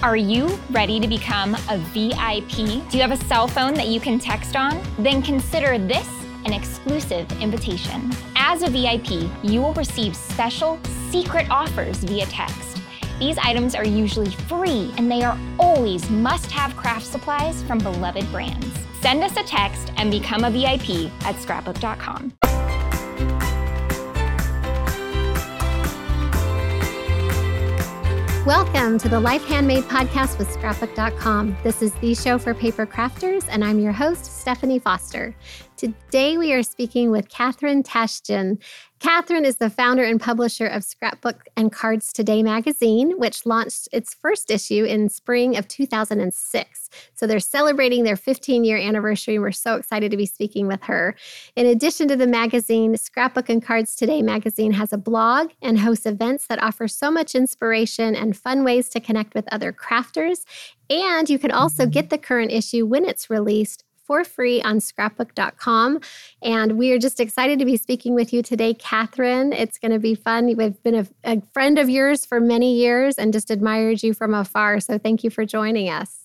Are you ready to become a VIP? Do you have a cell phone that you can text on? Then consider this an exclusive invitation. As a VIP, you will receive special secret offers via text. These items are usually free and they are always must have craft supplies from beloved brands. Send us a text and become a VIP at scrapbook.com. Welcome to the Life Handmade podcast with scrapbook.com. This is the show for paper crafters, and I'm your host, Stephanie Foster. Today, we are speaking with Catherine Tasjan. Catherine is the founder and publisher of Scrapbook and Cards Today magazine, which launched its first issue in spring of 2006. So they're celebrating their 15 year anniversary, we're so excited to be speaking with her. In addition to the magazine, Scrapbook and Cards Today magazine has a blog and hosts events that offer so much inspiration and fun ways to connect with other crafters. And you can also get the current issue when it's released for free on scrapbook.com. And we are just excited to be speaking with you today, Catherine. It's going to be fun. We've been a, a friend of yours for many years and just admired you from afar. So thank you for joining us.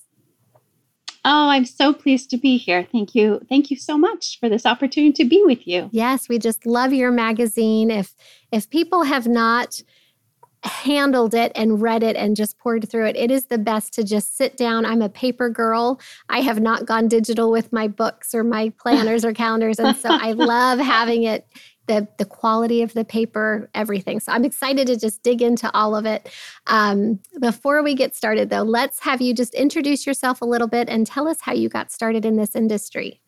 Oh, I'm so pleased to be here. Thank you. Thank you so much for this opportunity to be with you. Yes, we just love your magazine. If if people have not handled it and read it and just poured through it. It is the best to just sit down. I'm a paper girl. I have not gone digital with my books or my planners or calendars. And so I love having it the the quality of the paper, everything. So I'm excited to just dig into all of it. Um, before we get started, though, let's have you just introduce yourself a little bit and tell us how you got started in this industry.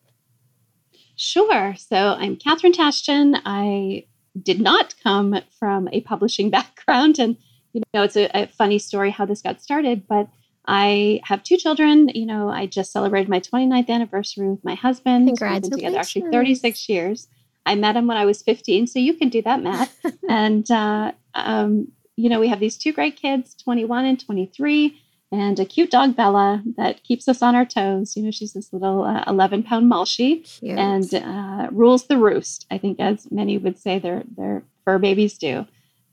Sure. So I'm Catherine Tasjan. I did not come from a publishing background. And, you know, it's a, a, funny story how this got started, but I have two children. You know, I just celebrated my 29th anniversary with my husband. Congratulations. We've been together actually 36 years. I met him when I was 15, so you can do that math. and, uh, um, you know, we have these two great kids, 21 and 23 and a cute dog Bella that keeps us on our toes. You know, she's this little uh, 11 pound Malshi cute. and uh, rules the roost. I think, as many would say, their their fur babies do.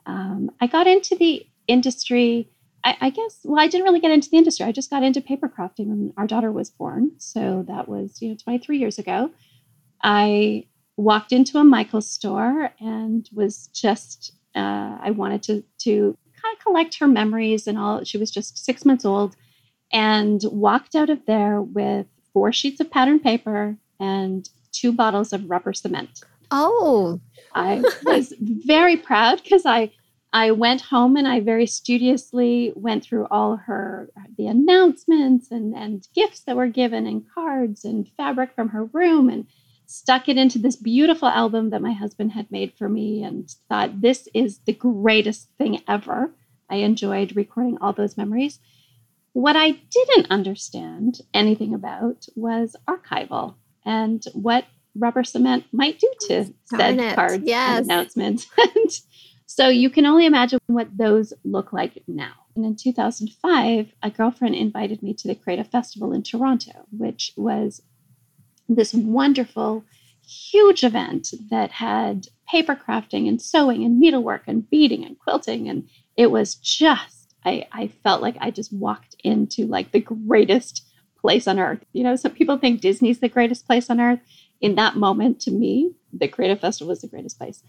Um, I got into the industry. I, I, guess. Well, I didn't really get into the industry. I just got into paper crafting when our daughter was born. So that was you know 23 years ago. I walked into a Michaels store and was just. Uh, I wanted to to collect her memories and all. She was just six months old and walked out of there with four sheets of pattern paper and two bottles of rubber cement. Oh, I was very proud because I I went home and I very studiously went through all her the announcements and and gifts that were given and cards and fabric from her room and stuck it into this beautiful album that my husband had made for me and thought this is the greatest thing ever. I enjoyed recording all those memories. What I didn't understand anything about was archival and what rubber cement might do to said cards yes. and announcements. so you can only imagine what those look like now. And in 2005, a girlfriend invited me to the Creative Festival in Toronto, which was this wonderful, huge event that had paper crafting and sewing and needlework and beading and quilting. And it was just, I, I felt like I just walked into like the greatest place on earth. You know, some people think Disney's the greatest place on earth. In that moment, to me, the Creative Festival was the greatest place.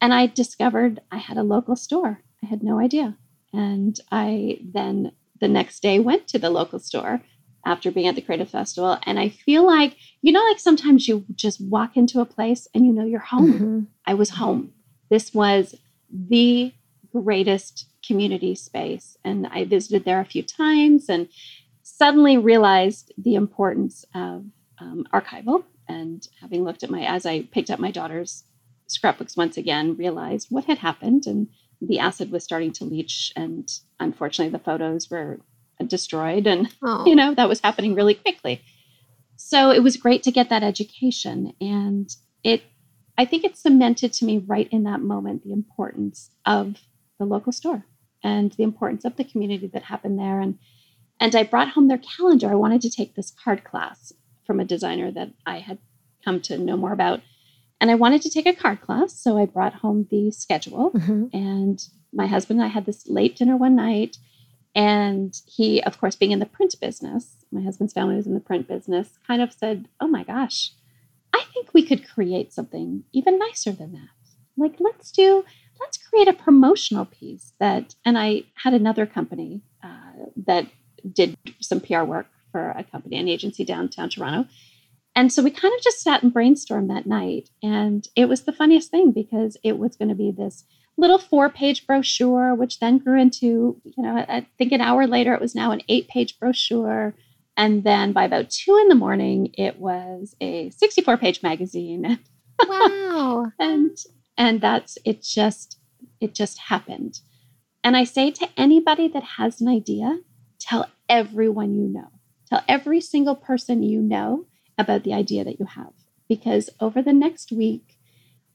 And I discovered I had a local store. I had no idea. And I then the next day went to the local store after being at the Creative Festival. And I feel like, you know, like sometimes you just walk into a place and you know you're home. Mm-hmm. I was home. This was the greatest community space. And I visited there a few times and suddenly realized the importance of um, archival. And having looked at my, as I picked up my daughter's scrapbooks once again, realized what had happened and the acid was starting to leach. And unfortunately, the photos were destroyed and oh. you know that was happening really quickly so it was great to get that education and it i think it cemented to me right in that moment the importance of the local store and the importance of the community that happened there. And and i brought home their calendar. I wanted to take this card class from a designer that i had come to know more about. And i wanted to take a card class so i brought home the schedule. Mm-hmm. and my husband and i had this late dinner one night. And he, of course, being in the print business, my husband's family was in the print business, kind of said, Oh my gosh, I think we could create something even nicer than that. Like, let's do, let's create a promotional piece that, and I had another company uh, that did some PR work for a company, an agency downtown Toronto. And so we kind of just sat and brainstormed that night. And it was the funniest thing because it was going to be this little four page brochure, which then grew into, you know, I think an hour later, it was now an eight page brochure. And then by about two in the morning, it was a 64 page magazine. Wow. and, and that's, it just, it just happened. And I say to anybody that has an idea, tell everyone you know, tell every single person you know about the idea that you have. Because over the next week,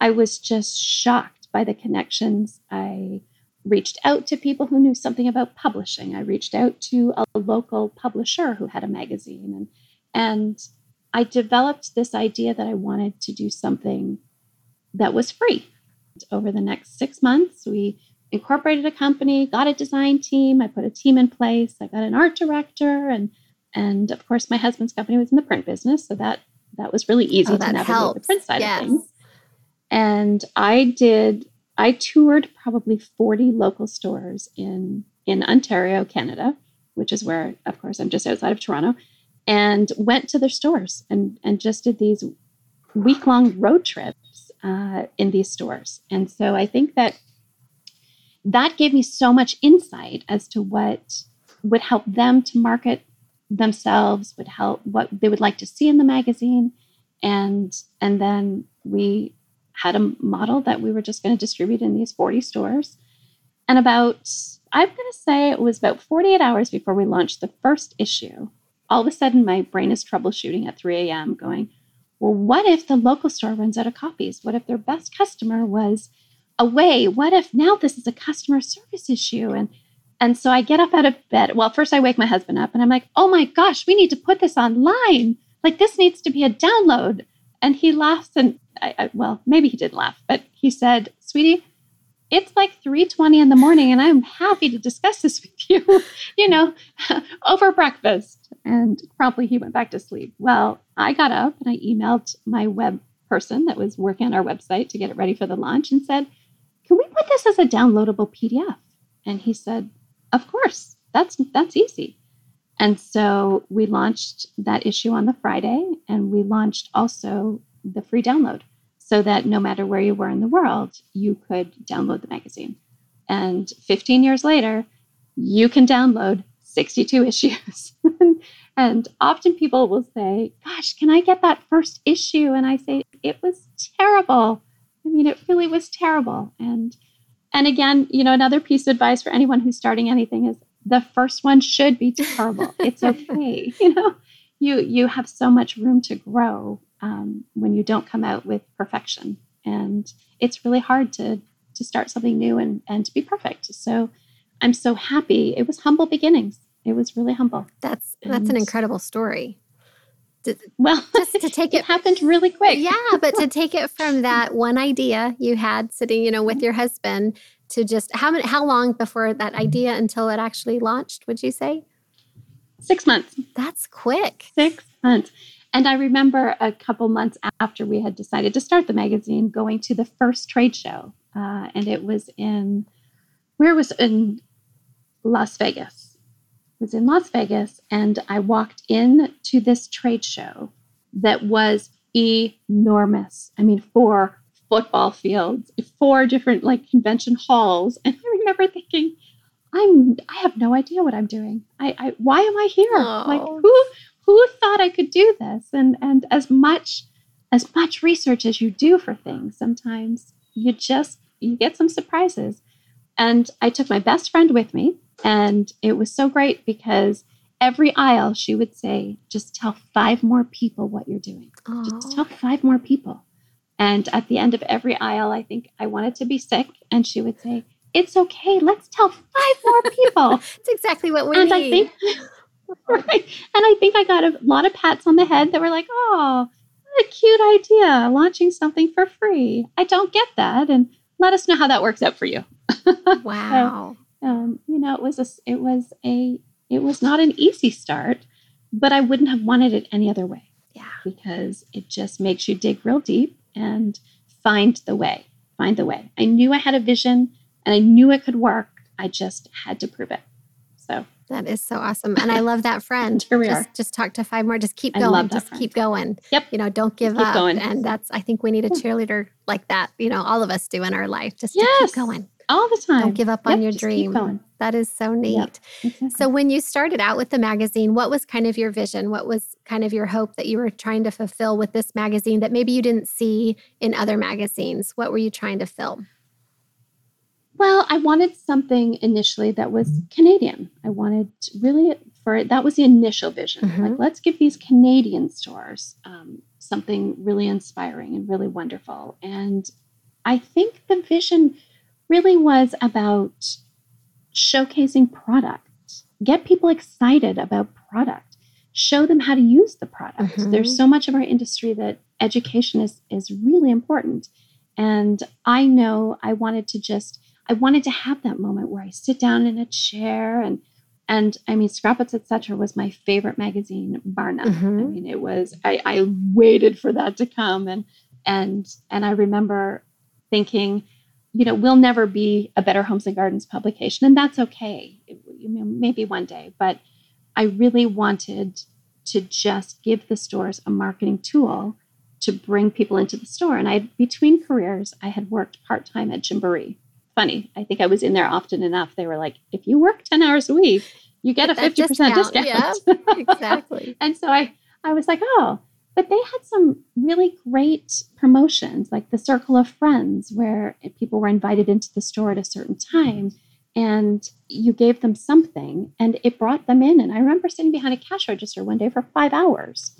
I was just shocked by the connections. I reached out to people who knew something about publishing. I reached out to a local publisher who had a magazine and and I developed this idea that I wanted to do something that was free. Over the next 6 months, we incorporated a company, got a design team, I put a team in place, I got an art director and and of course, my husband's company was in the print business, so that that was really easy oh, to navigate helps. the print side yes. of things. And I did. I toured probably forty local stores in in Ontario, Canada, which is where, of course, I'm just outside of Toronto, and went to their stores and and just did these week long road trips uh, in these stores. And so I think that that gave me so much insight as to what would help them to market themselves would help what they would like to see in the magazine. And and then we had a model that we were just going to distribute in these 40 stores. And about i'm going to say it was about 48 hours before we launched the first issue. All of a sudden my brain is troubleshooting at 3 a.m going well what if the local store runs out of copies what if their best customer was away what if now this is a customer service issue and and so I get up out of bed. Well, first I wake my husband up and I'm like, oh my gosh, we need to put this online. Like this needs to be a download. And he laughs and I, I, well, maybe he didn't laugh, but he said, sweetie, it's like 3.20 in the morning and I'm happy to discuss this with you, you know, over breakfast. And promptly he went back to sleep. Well, I got up and I emailed my web person that was working on our website to get it ready for the launch and said, can we put this as a downloadable PDF? And he said, of course, that's that's easy. And so we launched that issue on the Friday, and we launched also the free download so that no matter where you were in the world, you could download the magazine. And 15 years later, you can download 62 issues. and often people will say, Gosh, can I get that first issue? And I say, It was terrible. I mean, it really was terrible. And and again, you know, another piece of advice for anyone who's starting anything is the first one should be terrible. it's okay. You know, you you have so much room to grow um, when you don't come out with perfection, and it's really hard to to start something new and and to be perfect. So I'm so happy. It was humble beginnings. It was really humble. That's that's and, an incredible story well, just to take it, it, happened really quick. Yeah, but to take it from that one idea you had sitting, you know, with your husband to just how many how long before that idea until it actually launched, would you say? 6 months. That's quick. 6 months. And I remember a couple months after we had decided to start the magazine going to the first trade show. Uh, and it was in where was in Las Vegas It was in Las Vegas and I walked in to this trade show that was enormous. I mean, four football fields, four different like convention halls. And I remember thinking, I'm I have no idea what I'm doing. I, I why am I here? Aww. Like who who thought I could do this? And and as much as much research as you do for things, sometimes you just you get some surprises. And I took my best friend with me and it was so great because every aisle she would say, just tell five more people what you're doing. Aww. Just tell five more people. And at the end of every aisle, I think I wanted to be sick. And she would say, It's okay. Let's tell five more people. It's exactly what we and need. I think, right. And I think I got a lot of pats on the head that were like, Oh, what a cute idea, launching something for free. I don't get that. And let us know how that works out for you. Wow. so, Um, you know, it was a, it was a, it was not an easy start, but I wouldn't have wanted it any other way. Yeah. Because it just makes you dig real deep and find the way, find the way. I knew I had a vision and I knew it could work. I just had to prove it. So that is so awesome. And I love that friend. Here we just, are. Just talk to five more. Just keep I going. love that Just friend. keep going. Yep. You know, don't give keep up. going. And that's, I think we need a hmm. cheerleader like that. You know, all of us do in our life. Just to Yes. keep going. all the time. Don't give up on your dream. going. That is so neat. Exactly. So, when you started out with the magazine, what was kind of your vision? What was kind of your hope that you were trying to fulfill with this magazine that maybe you didn't see in other magazines? What were you trying to fill? Well, I wanted something initially that was Canadian. I wanted really for that was the initial vision. Mhm. Like, let's give these Canadian stores um, something really inspiring and really wonderful. And I think the vision really was about showcasing product, get people excited about product, show them how to use the product. Mhm. There's so much of our industry that education is is really important. And I know I wanted to just I wanted to have that moment where I sit down in a chair and and I mean Scrapbooks etc was my favorite magazine bar none. I Mhm. mean it was I, I waited for that to come and and and I remember thinking, you know, we'll never be a Better Homes and Gardens publication, and that's okay. It- you know, maybe one day, but I really wanted to just give the stores a marketing tool to bring people into the store. And I, between careers, I had worked part time at Gymboree. Funny, I think I was in there often enough. They were like, if you work 10 hours a week, you get a 50% discount, discount. yeah, exactly. and so I, I was like, oh, but they had some really great promotions, like the Circle of Friends, where people were invited into the store at a certain time and you gave them something and it brought them in. And I remember sitting behind a cash register one day for five hours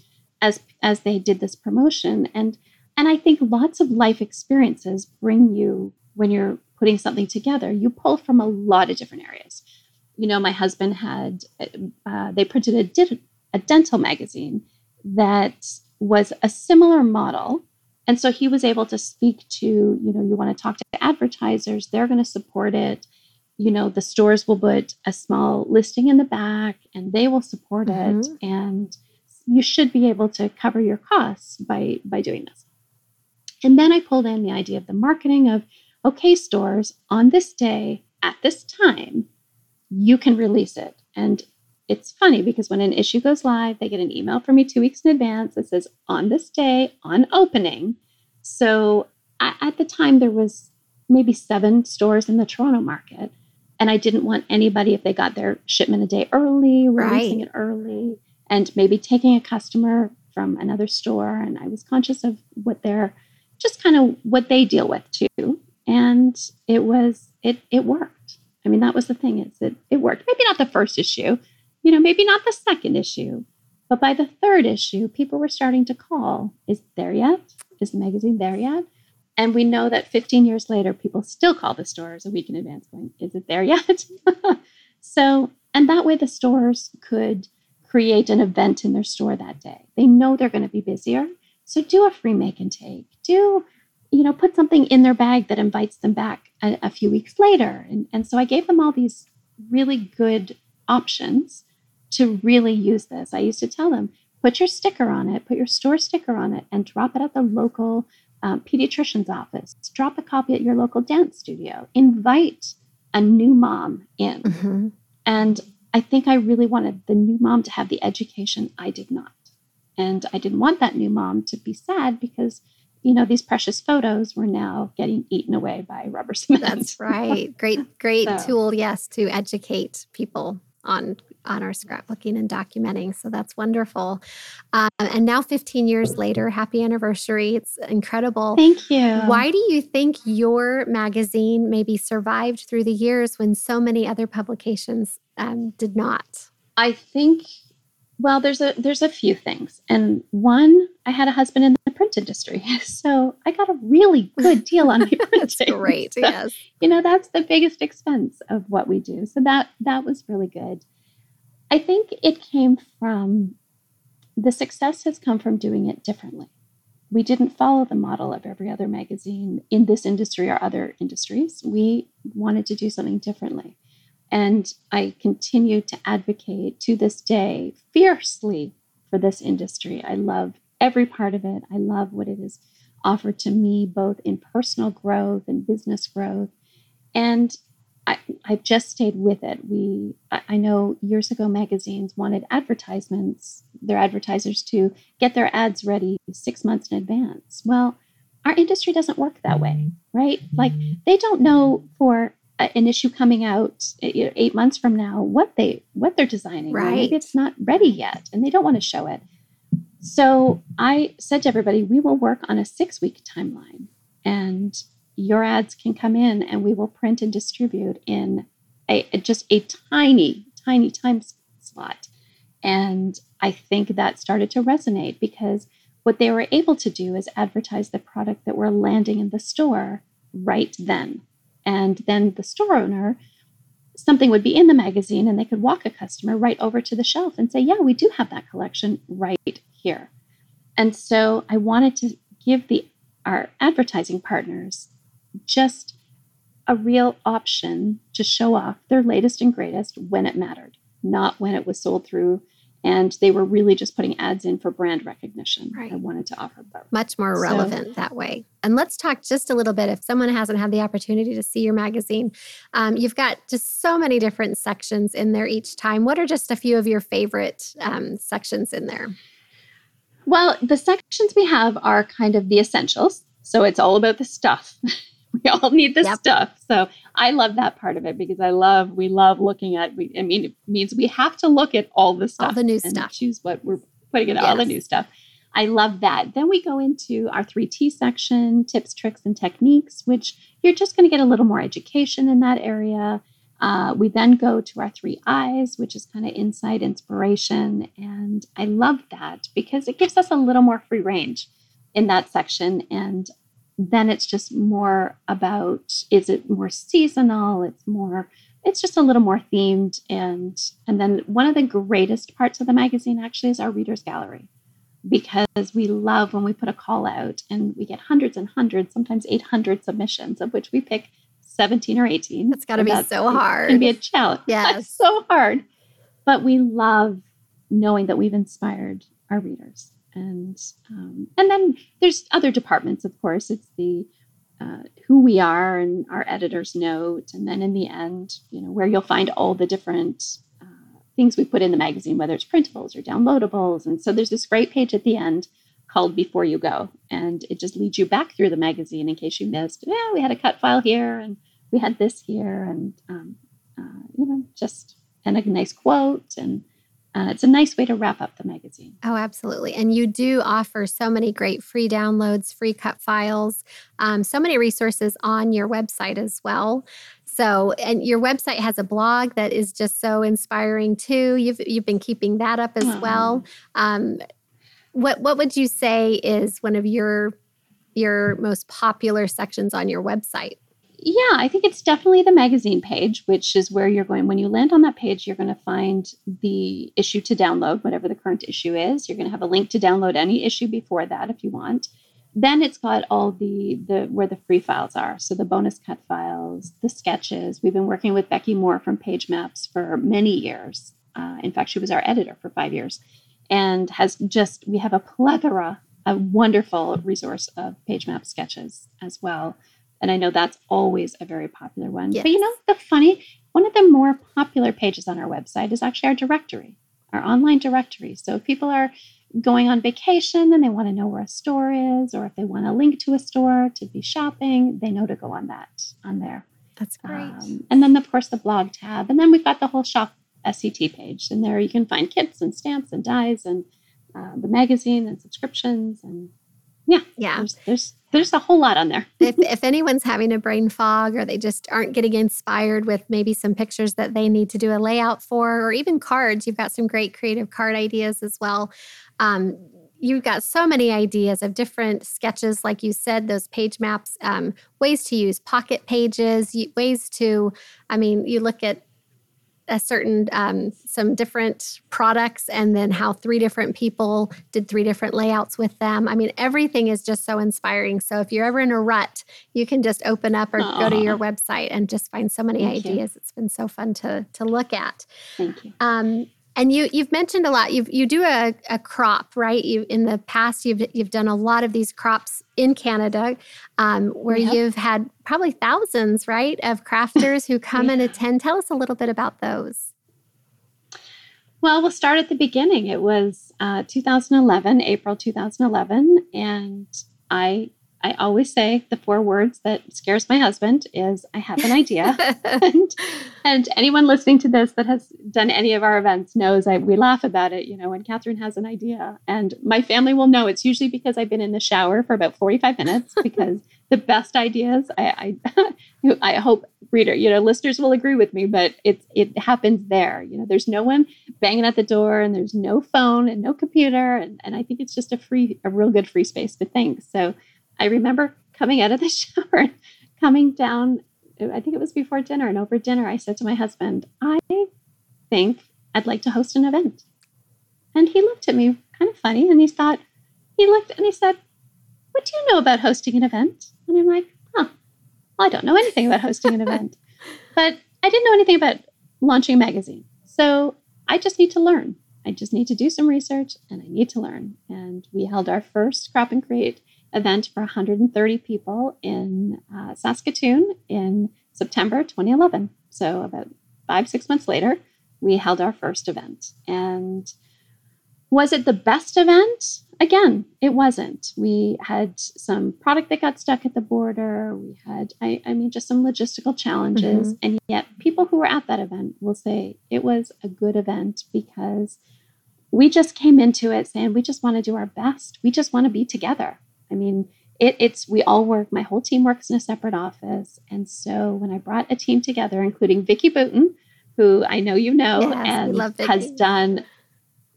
as as they did this promotion. And and I think lots of life experiences bring you when you're putting something together, you pull from a lot of different areas. You know, my husband had uh, they printed a, did, a dental magazine that was a similar model. And so he was able to speak to, you know, you want to talk to advertisers, they're going to support it. You know, the stores will put a small listing in the back and they will support it. Mhm. And you should be able to cover your costs by by doing this. And then I pulled in the idea of the marketing of, okay, stores, on this day, at this time, you can release it. And it's funny because when an issue goes live, they get an email from me two weeks in advance that says on this day, on opening. So a- at the time, there was maybe seven stores in the Toronto market. And I didn't want anybody, if they got their shipment a day early, releasing Right. it early, and maybe taking a customer from another store. And I was conscious of what their, just kind of what they deal with too. And it was, it, it worked. I mean, that was the thing is that it worked. Maybe not the first issue, you know, maybe not the second issue, but by the third issue, people were starting to call, is it there yet? Is the magazine there yet? And we know that 15 years later, people still call the stores a week in advance going, is it there yet? so, and that way the stores could create an event in their store that day. They know they're going to be busier. So do a free make and take. Do, you know, put something in their bag that invites them back a, a few weeks later. And, and so I gave them all these really good options to really use this. I used to tell them, put your sticker on it, put your store sticker on it, and drop it at the local um, pediatrician's office. Drop a copy at your local dance studio. Invite a new mom in. Mhm. And I think I really wanted the new mom to have the education I did not. And I didn't want that new mom to be sad because, you know, these precious photos were now getting eaten away by rubber cement. That's right. Great, great So- tool, yes, to educate people on on our scrapbooking and documenting. So that's wonderful. Um, and now, 15 years later, happy anniversary! It's incredible. Thank you. Why do you think your magazine maybe survived through the years when so many other publications um, did not? I think well there's a there's a few things. And one, I had a husband in the print industry. So I got a really good deal on my printing. That's great. So, Yes. you know that's the biggest expense of what we do so that that was really good i think it came from the success has come from doing it differently we didn't follow the model of every other magazine in this industry or other industries we wanted to do something differently And I continue to advocate to this day fiercely for this industry. I love every part of it. I love what it has offered to me, both in personal growth and business growth. And I, have just stayed with it. We, I know years ago, magazines wanted advertisements, their advertisers to get their ads ready six months in advance. Well, our industry doesn't work that way, mm-hmm. right? Like mm-hmm. they don't know for an issue coming out eh, eight months from now what they what they're designing. Right, maybe it's not ready yet, and they don't want to show it. So I said to everybody, we will work on a six week timeline, and your ads can come in and we will print and distribute in a, just a tiny, tiny time slot. And I think that started to resonate because what they were able to do is advertise the product that we're landing in the store right then. And then the store owner, something would be in the magazine and they could walk a customer right over to the shelf and say, Yeah, we do have that collection right here. And so I wanted to give the our advertising partners just a real option to show off their latest and greatest when it mattered, not when it was sold through and they were really just putting ads in for brand recognition. Right. I wanted to offer both. Much more relevant so, that way. And let's talk just a little bit. If someone hasn't had the opportunity to see your magazine, um, you've got just so many different sections in there each time. What are just a few of your favorite um, sections in there? Well, the sections we have are kind of the essentials. So it's all about the stuff. we all need this yep. stuff. So I love that part of it because I love we love looking at. We, I mean, it means we have to look at all the stuff, all the new stuff, choose what we're putting in yes. all the new stuff. I love that. Then we go into our 3T section, tips, tricks, and techniques, which you're just going to get a little more education in that area. Uh, we then go to our three eyes, which is kind of insight, inspiration. And I love that because it gives us a little more free range in that section. And then it's just more about is it more seasonal? It's more it's just a little more themed and and then one of the greatest parts of the magazine actually is our readers gallery. Because we love when we put a call out and we get hundreds and hundreds sometimes 800 submissions of which we pick 17 or 18 it's got to be so hard. it can be a challenge. Yeah it's so hard. But we love knowing that we've inspired our readers and um, and then there's other departments of course. It's the uh, who we are and our editor's note and then in the end you know where you'll find all the different uh, things we put in the magazine whether it's printables or downloadables. And so there's this great page at the end called before you go and it just leads you back through the magazine in case you missed yeah we had a cut file here and we had this here and um, uh, you know just and a nice quote and uh, it's a nice way to wrap up the magazine. Oh, absolutely. And you do offer so many great free downloads, free cut files, um, so many resources on your website as well. So, and your website has a blog that is just so inspiring too. You've you've been keeping that up as well. Um, what what would you say is one of your your most popular sections on your website? Yeah, I think it's definitely the magazine page, which is where you're going. When you land on that page, you're going to find the issue to download, whatever the current issue is. You're going to have a link to download any issue before that if you want. Then it's got all the the where the free files are. So the bonus cut files, the sketches. We've been working with Becky Moore from Page Maps for many years. Uh, in fact, she was our editor for five years, and has just we have a plethora, a wonderful resource of Page Map sketches as well and I know that's always a very popular one. Yes. But you know, the funny, one of the more popular pages on our website is actually our directory, our online directory. So if people are going on vacation and they want to know where a store is, or if they want a link to a store to be shopping, they know to go on that on there. That's great. Um, and then, of course, the blog tab. And then we've got the whole shop SET page. And there you can find kits and stamps and dies and uh, the magazine and subscriptions and yeah. Yeah. There's there's, there's a whole lot on there. If, if anyone's having a brain fog or they just aren't getting inspired with maybe some pictures that they need to do a layout for or even cards you've got some great creative card ideas as well. Um, you've got so many ideas of different sketches like you said those page maps um, ways to use pocket pages ways to i mean you look at a certain um, some different products and then how three different people did three different layouts with them i mean everything is just so inspiring so if you're ever in a rut you can just open up or Aww. go to your website and just find so many Thank ideas you. it's been so fun to to look at Thank you. Um, and you you've mentioned a lot. You you do a, a crop, right? You in the past you've you've done a lot of these crops in Canada, um, where yep. you've had probably thousands, right, of crafters who come yeah. and attend. Tell us a little bit about those. Well, we'll start at the beginning. It was uh, 2011, April 2011, and I I always say the four words that scares my husband is I have an idea. and, and, anyone listening to this that has done any of our events knows I we laugh about it, you know, when Catherine has an idea. And my family will know it's usually because I've been in the shower for about 45 minutes because the best ideas I, I I hope reader, you know, listeners will agree with me, but it's it happens there. You know, there's no one banging at the door and there's no phone and no computer. And, and I think it's just a free, a real good free space to think. So I remember coming out of the shower, coming down, I think it was before dinner, and over dinner, I said to my husband, I think I'd like to host an event. And he looked at me kind of funny and he thought, he looked and he said, What do you know about hosting an event? And I'm like, Huh, well, I don't know anything about hosting an event. But I didn't know anything about launching a magazine. So I just need to learn. I just need to do some research and I need to learn. And we held our first Crop and Create event for 130 people in uh, Saskatoon in September 2011. So, about five, six months later, we held our first event. And was it the best event? Again, it wasn't. We had some product that got stuck at the border. We had, I, I mean, just some logistical challenges. Mm-hmm. And yet, people who were at that event will say it was a good event because we just came into it saying we just want to do our best. We just want to be together. I mean, it, it's we all work. My whole team works in a separate office, and so when I brought a team together, including Vicky Boutin, who I know you know yes, and has done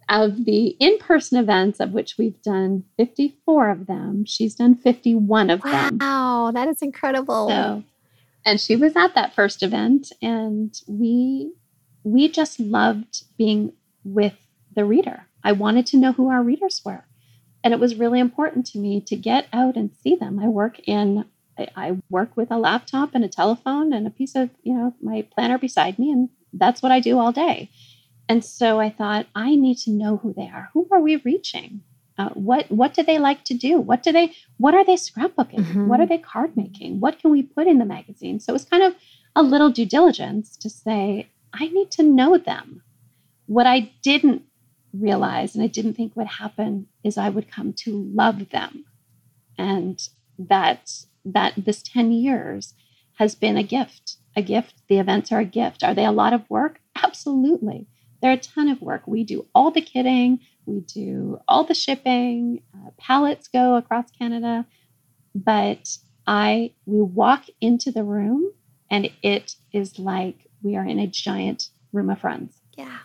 of the in-person events of which we've done 54 of them she's done 51 of wow, them. Wow that is incredible. So, and she was at that first event and we we just loved being with the reader. I wanted to know who our readers were and it was really important to me to get out and see them. I work in I work with a laptop and a telephone and a piece of, you know, my planner beside me, and that's what I do all day. And so I thought, I need to know who they are. Who are we reaching? Uh, what what do they like to do? What do they what are they scrapbooking? Mm-hmm. What are they card making? What can we put in the magazine? So it was kind of a little due diligence to say, I need to know them. What I didn't realize and I didn't think would happen is I would come to love them. And that that this 10 years has been a gift. A gift. The events are a gift. Are they a lot of work? Absolutely. They're a ton of work. We do all the kitting, we do all the shipping, uh, pallets go across Canada, but I we walk into the room and it is like we are in a giant room of friends. Yeah.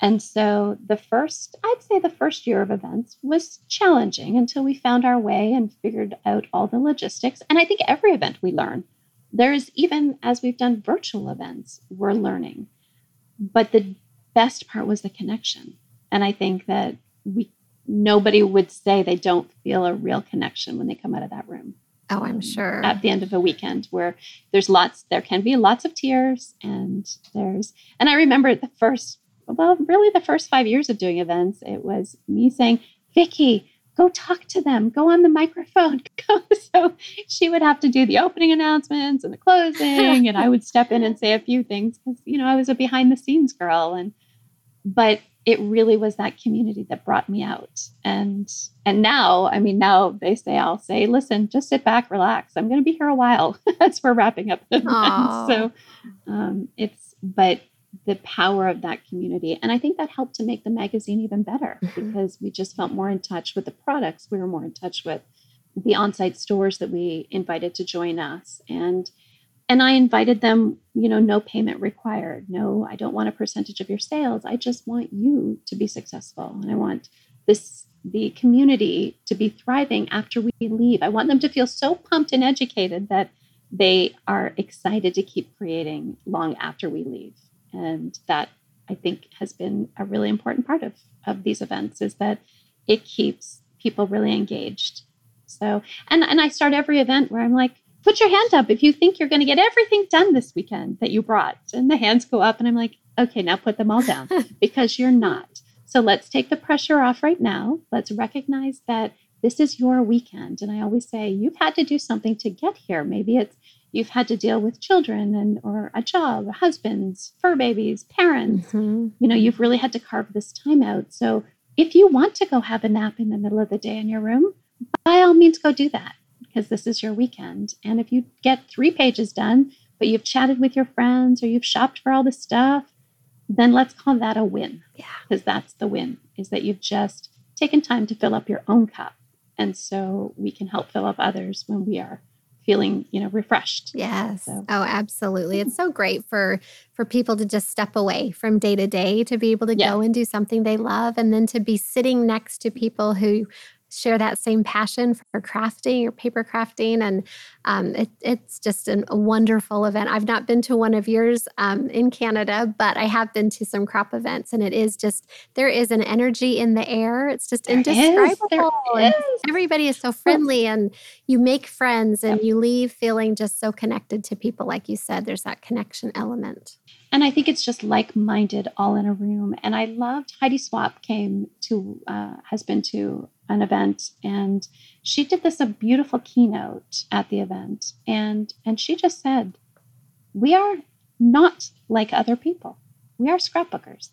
And so the first, I'd say the first year of events was challenging until we found our way and figured out all the logistics. And I think every event we learn. There's even as we've done virtual events, we're learning. But the best part was the connection. And I think that we nobody would say they don't feel a real connection when they come out of that room. Oh, I'm um, sure. At the end of a weekend where there's lots, there can be lots of tears and there's, and I remember the first well, really the first five years of doing events, it was me saying, Vicky, go talk to them, go on the microphone. so she would have to do the opening announcements and the closing, and I would step in and say a few things because, you know, I was a behind the scenes girl. And, but it really was that community that brought me out. And, and now, I mean, now they say, I'll say, listen, just sit back, relax. I'm going to be here a while as we're wrapping up the event. So um, it's, but the power of that community. And I think that helped to make the magazine even better mm-hmm. because we just felt more in touch with the products. We were more in touch with the on-site stores that we invited to join us. And and I invited them, you know, no payment required. No, I don't want a percentage of your sales. I just want you to be successful. And I want this the community to be thriving after we leave. I want them to feel so pumped and educated that they are excited to keep creating long after we leave And that I think has been a really important part of, of these events is that it keeps people really engaged. So, and, and I start every event where I'm like, put your hand up if you think you're going to get everything done this weekend that you brought. And the hands go up, and I'm like, okay, now put them all down because you're not. So let's take the pressure off right now. Let's recognize that this is your weekend. And I always say, you've had to do something to get here. Maybe it's you've had to deal with children and or a job, husbands, fur babies, parents. Mm-hmm. You know, you've really had to carve this time out. So if you want to go have a nap in the middle of the day in your room, by all means go do that because this is your weekend. And if you get three pages done, but you've chatted with your friends or you've shopped for all the stuff, then let's call that a win. Yeah. Because that's the win, is that you've just taken time to fill up your own cup. And so we can help fill up others when we are feeling you know refreshed yes so. oh absolutely it's so great for for people to just step away from day to day to be able to yeah. go and do something they love and then to be sitting next to people who share that same passion for crafting or paper crafting. And um, it, it's just an, a wonderful event. I've not been to one of yours um, in Canada, but I have been to some crop events. And it is just, there is an energy in the air. It's just there indescribable. Is, everybody is so friendly and you make friends and you leave feeling just so connected to people. Like you said, there's that connection element. And I think it's just like minded all in a room. And I loved Heidi Swapp came to, uh, has been to an event and she did this a beautiful keynote at the event. And and she just said we are not like other people. We are scrapbookers.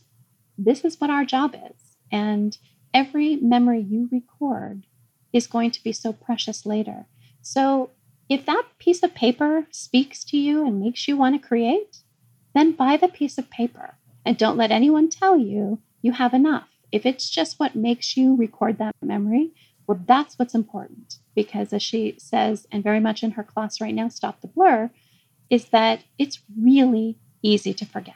This is what our job is. And every memory you record is going to be so precious later. So if that piece of paper speaks to you and makes you want to create then buy the piece of paper and don't let anyone tell you you have enough if it's just what makes you record that memory, well, that's what's important. Because as she says, and very much in her class right now, Stop the Blur, is that it's really easy to forget.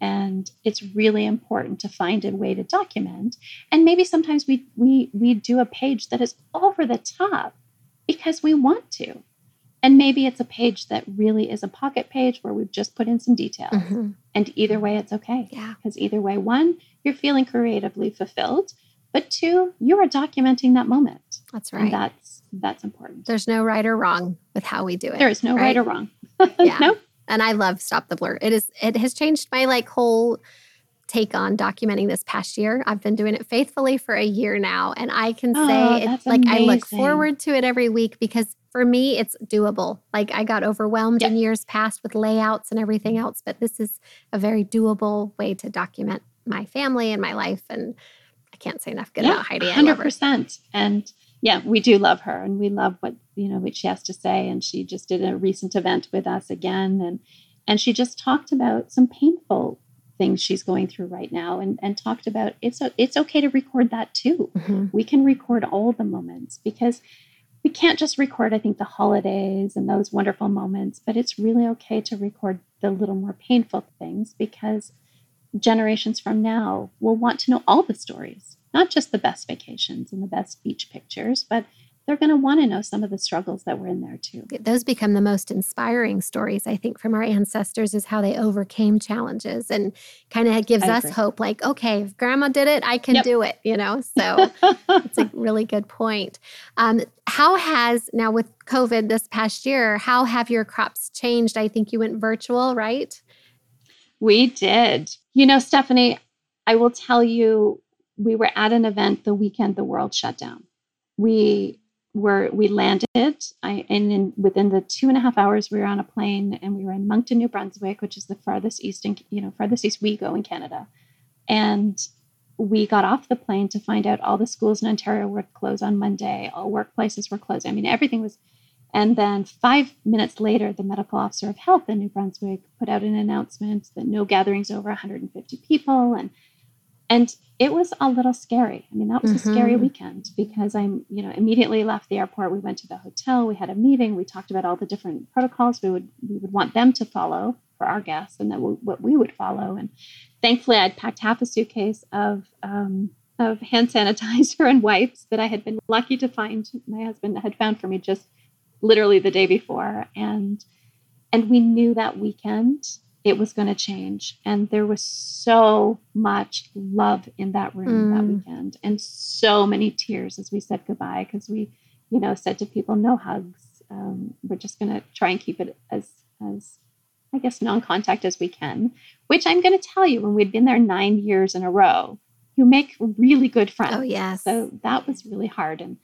And it's really important to find a way to document. And maybe sometimes we we we do a page that is over the top because we want to. And maybe it's a page that really is a pocket page where we've just put in some details. Mm-hmm. And either way, it's okay. Yeah. Because either way, one, you're feeling creatively fulfilled, but two, you are documenting that moment. That's right. And that's that's important. There's no right or wrong with how we do it. There is no right, right or wrong. yeah. no. And I love Stop the Blur. It is it has changed my like whole take on documenting this past year. I've been doing it faithfully for a year now. And I can oh, say it's like amazing. I look forward to it every week because for me, it's doable. Like I got overwhelmed yeah. in years past with layouts and everything else, but this is a very doable way to document my family and my life. And I can't say enough good yeah, about Heidi. Hundred percent. And yeah, we do love her, and we love what you know what she has to say. And she just did a recent event with us again, and and she just talked about some painful things she's going through right now, and and talked about it's it's okay to record that too. Mm-hmm. We can record all the moments because we can't just record, I think, the holidays and those wonderful moments, but it's really okay to record the little more painful things because generations from now will want to know all the stories, not just the best vacations and the best beach pictures, but they're going to want to know some of the struggles that were in there too. Those become the most inspiring stories, I think, from our ancestors is how they overcame challenges and kind of gives us hope like, okay, if grandma did it, I can yep. do it, you know? So it's a really good point. Um, how has, now with COVID this past year, how have your crops changed? I think you went virtual, right? We did. You know, Stephanie, I will tell you, we were at an event the weekend the world shut down. We were we landed, I, and in, within the two and a half hours we were on a plane, and we were in Moncton, New Brunswick, which is the farthest east, in, you know, farthest east we go in Canada, and we got off the plane to find out all the schools in Ontario were closed on Monday, all workplaces were closed. I mean, everything was and then five minutes later, the medical officer of health in New Brunswick put out an announcement that no gatherings over 150 people. And and it was a little scary. I mean, that was mm-hmm. a scary weekend because I'm, you know, immediately left the airport. We went to the hotel, we had a meeting, we talked about all the different protocols we would we would want them to follow for our guests and then what we would follow. And thankfully I'd packed half a suitcase of um, of hand sanitizer and wipes that I had been lucky to find my husband had found for me just literally the day before and and we knew that weekend it was going to change. And there was so much love in that room mm. that weekend and so many tears as we said goodbye because we, you know, said to people, no hugs. Um, we're just going to try and keep it as, as, I guess, non contact as we can, which I'm going to tell you when we'd been there nine years in a row, you make really good friends. Oh, yes. So that was really hard. And,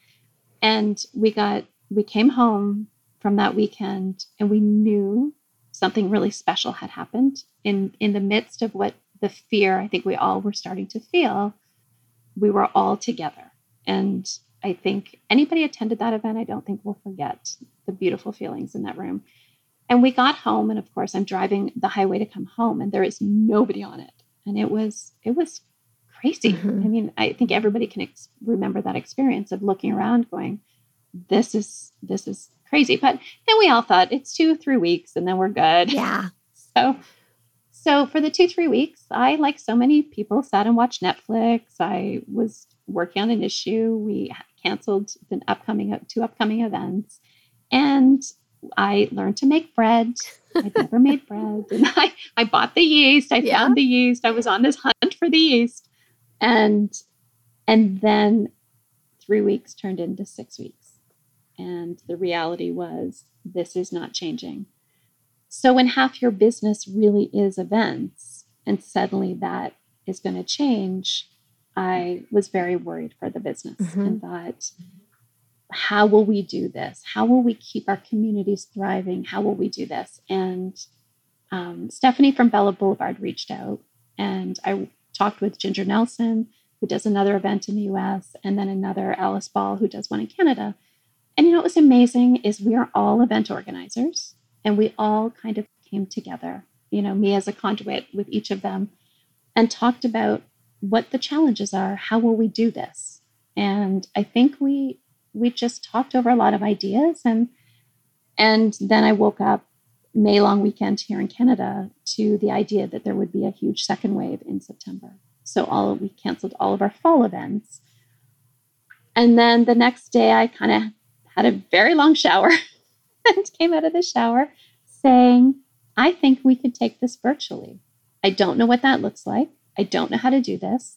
and we got, we came home from that weekend and we knew something really special had happened in in the midst of what the fear I think we all were starting to feel. We were all together, and I think anybody attended that event, I don't think will forget the beautiful feelings in that room. And we got home, and of course, I'm driving the highway to come home, and there is nobody on it, and it was it was crazy. Mm-hmm. I mean, I think everybody can ex- remember that experience of looking around, going, "This is this is crazy. But then we all thought it's two, three weeks and then we're good. Yeah. So, so for the two, three weeks, I, like so many people, sat and watched Netflix. I was working on an issue. We canceled the upcoming two upcoming events, and I learned to make bread. I'd never made bread, and I I bought the yeast. I yeah. found the yeast. I was on this hunt for the yeast, and and then three weeks turned into six weeks and the reality was, this is not changing. So, when half your business really is events, and suddenly that is going to change, I was very worried for the business mm-hmm. and thought, how will we do this? How will we keep our communities thriving? How will we do this? And um, Stephanie from Bella Boulevard reached out, and I talked with Ginger Nelson, who does another event in the US, and then another Alice Ball, who does one in Canada. And you know what was amazing is we are all event organizers and we all kind of came together, you know, me as a conduit with each of them and talked about what the challenges are, how will we do this? And I think we we just talked over a lot of ideas and and then I woke up May long weekend here in Canada to the idea that there would be a huge second wave in September. So all we canceled all of our fall events. And then the next day I kind of had a very long shower and came out of the shower saying, I think we could take this virtually. I don't know what that looks like. I don't know how to do this,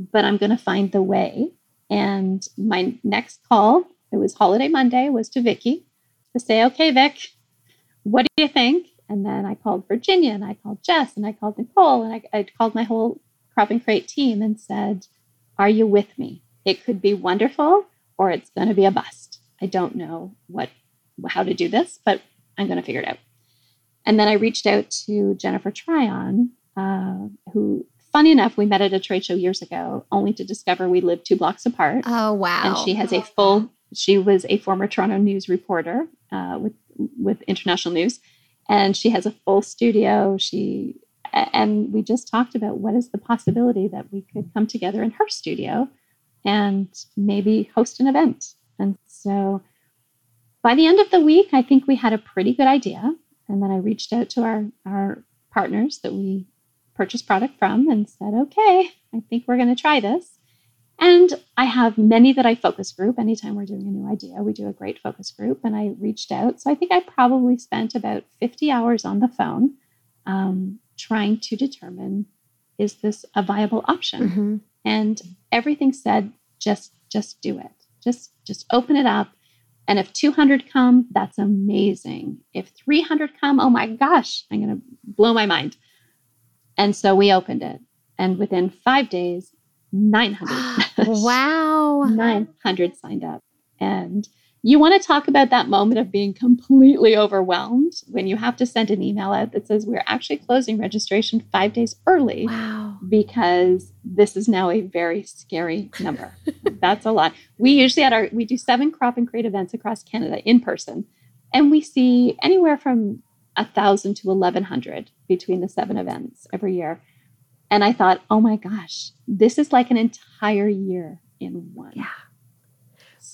but I'm going to find the way. And my next call, it was holiday Monday, was to Vicky to say, okay, Vic, what do you think? And then I called Virginia and I called Jess and I called Nicole and I, I called my whole Crop and Create team and said, Are you with me? It could be wonderful or it's going to be a bust. I don't know what how to do this, but I'm going to figure it out. And then I reached out to Jennifer Tryon, uh, who, funny enough, we met at a trade show years ago, only to discover we lived two blocks apart. Oh wow! And she has a full. She was a former Toronto news reporter uh, with with international news, and she has a full studio. She and we just talked about what is the possibility that we could come together in her studio and maybe host an event and so by the end of the week, I think we had a pretty good idea. And then I reached out to our, our partners that we purchased product from and said, okay, I think we're going to try this. And I have many that I focus group. Anytime we're doing a new idea, we do a great focus group. And I reached out. So I think I probably spent about 50 hours on the phone um, trying to determine is this a viable option? Mm-hmm. And everything said, just just do it. Just just open it up. And if 200 come, that's amazing. If 300 come, oh my gosh, I'm going to blow my mind. And so we opened it. And within five days, 900. wow. 900 signed up. And you want to talk about that moment of being completely overwhelmed when you have to send an email out that says we're actually closing registration five days early wow. because this is now a very scary number. That's a lot. We usually at our we do seven crop and create events across Canada in person, and we see anywhere from a thousand to eleven hundred between the seven events every year. And I thought, oh my gosh, this is like an entire year in one. Yeah.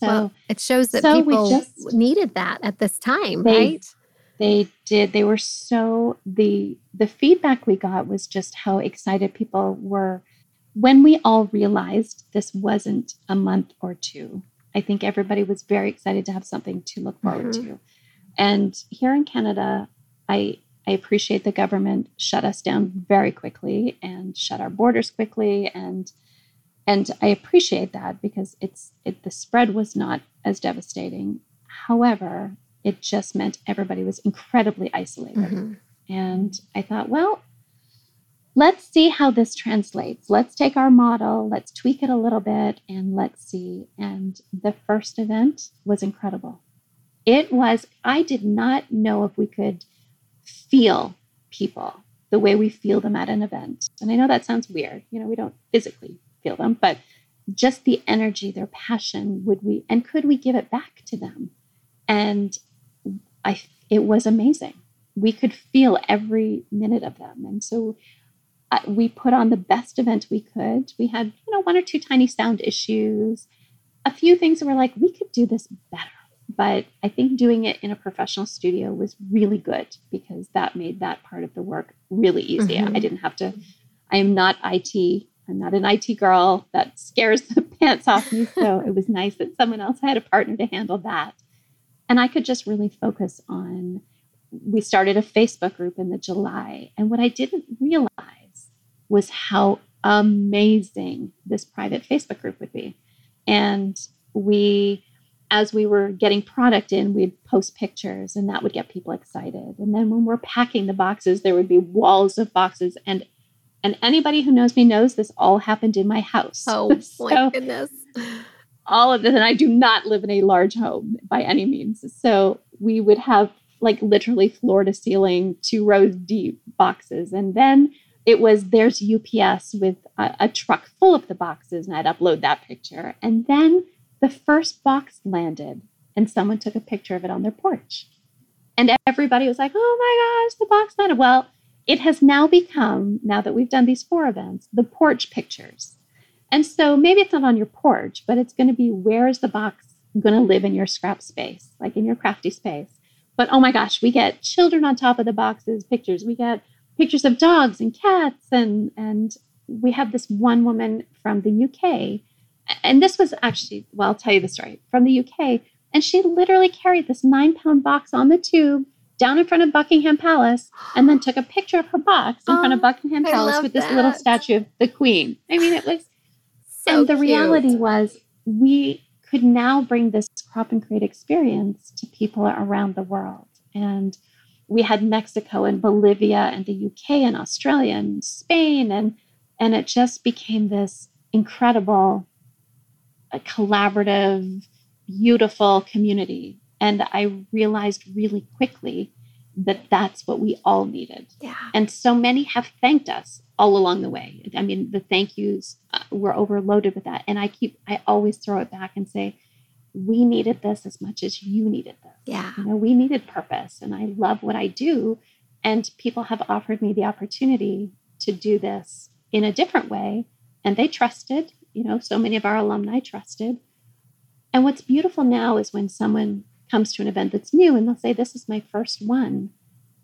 So well, it shows that so people just, needed that at this time, they, right? They did. They were so the the feedback we got was just how excited people were when we all realized this wasn't a month or two. I think everybody was very excited to have something to look forward mm-hmm. to. And here in Canada, I I I appreciate the government shut us down very quickly and shut our borders quickly and and I appreciate that because it's it, the spread was not as devastating. However, it just meant everybody was incredibly isolated. Mm-hmm. And I thought, well, let's see how this translates. Let's take our model, let's tweak it a little bit, and let's see. And the first event was incredible. It was, I did not know if we could feel people the way we feel them at an event. And I know that sounds weird. You know, we don't physically feel them, but just the energy, their passion, would we, and could we give it back to them? And I, it was amazing. We could feel every minute of them. And so uh, we put on the best event we could. We had, you know, one or two tiny sound issues, a few things that were like, we could do this better but I think doing it in a professional studio was really good because that made that part of the work really easy. Mm-hmm. I didn't have to, I am not IT. I'm not an IT girl. That scares the pants off me. So it was nice that someone else had a partner to handle that. And I could just really focus on. We started a Facebook group in the July. And what I didn't realize was how amazing this private Facebook group would be. And we as we were getting product in, we'd post pictures and that would get people excited. And then when we're packing the boxes, there would be walls of boxes. And and anybody who knows me knows this all happened in my house. Oh so my goodness. All of this, and I do not live in a large home by any means. So we would have like literally floor to ceiling, two rows deep boxes. And then it was there's UPS with a, a truck full of the boxes, and I'd upload that picture. And then the first box landed and someone took a picture of it on their porch. And everybody was like, oh my gosh, the box landed. Well, it has now become, now that we've done these four events, the porch pictures. And so maybe it's not on your porch, but it's going to be where is the box going to live in your scrap space, like in your crafty space. But oh my gosh, we get children on top of the boxes, pictures. We get pictures of dogs and cats. And, and we have this one woman from the UK and this was actually, well, I'll tell you the story from the UK. And she literally carried this nine pound box on the tube down in front of Buckingham Palace and then took a picture of her box in oh, front of oh, Buckingham Palace with this that. little statue of the Queen. I mean, it was, so and the cute. reality was we could now bring this crop and create experience to people around the world. And we had Mexico and Bolivia and the UK and Australia and Spain and and it just became this incredible a collaborative, beautiful community. And I realized really quickly that that's what we all needed. Yeah. And so many have thanked us all along the way. I mean, the thank yous uh, were overloaded with that. And I keep, I always throw it back and say, we needed this as much as you needed this. Yeah. You know, we needed purpose. And I love what I do. And people have offered me the opportunity to do this in a different way. And they trusted you know, so many of our alumni trusted. And what's beautiful now is when someone comes to an event that's new and they'll say, This is my first one.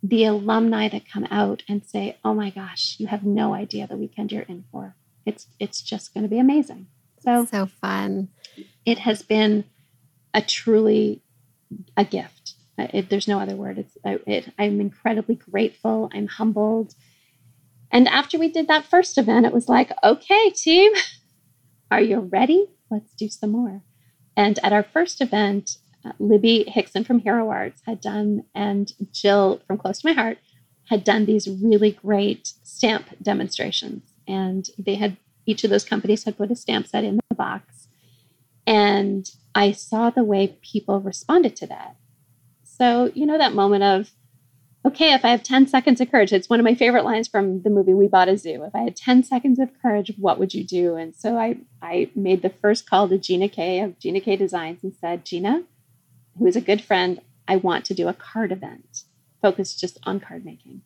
The alumni that come out and say, Oh my gosh, you have no idea the weekend you're in for. It's it's just going to be amazing. So so fun. It has been a truly a gift. It, there's no other word. It's it, I'm incredibly grateful. I'm humbled. And after we did that first event, it was like, okay, team, are you ready? Let's do some more. And at our first event, Libby Hickson from Hero Arts had done, and Jill from Close to My Heart had done these really great stamp demonstrations. And they had, each of those companies had put a stamp set in the box. And I saw the way people responded to that. So, you know, that moment of, okay, if I have 10 seconds of courage, it's one of my favorite lines from the movie We Bought a Zoo. If I had 10 seconds of courage, what would you do? And so I, I made the first call to Gina K of Gina K Designs and said, Gina, who is a good friend, I want to do a card event focused just on card making.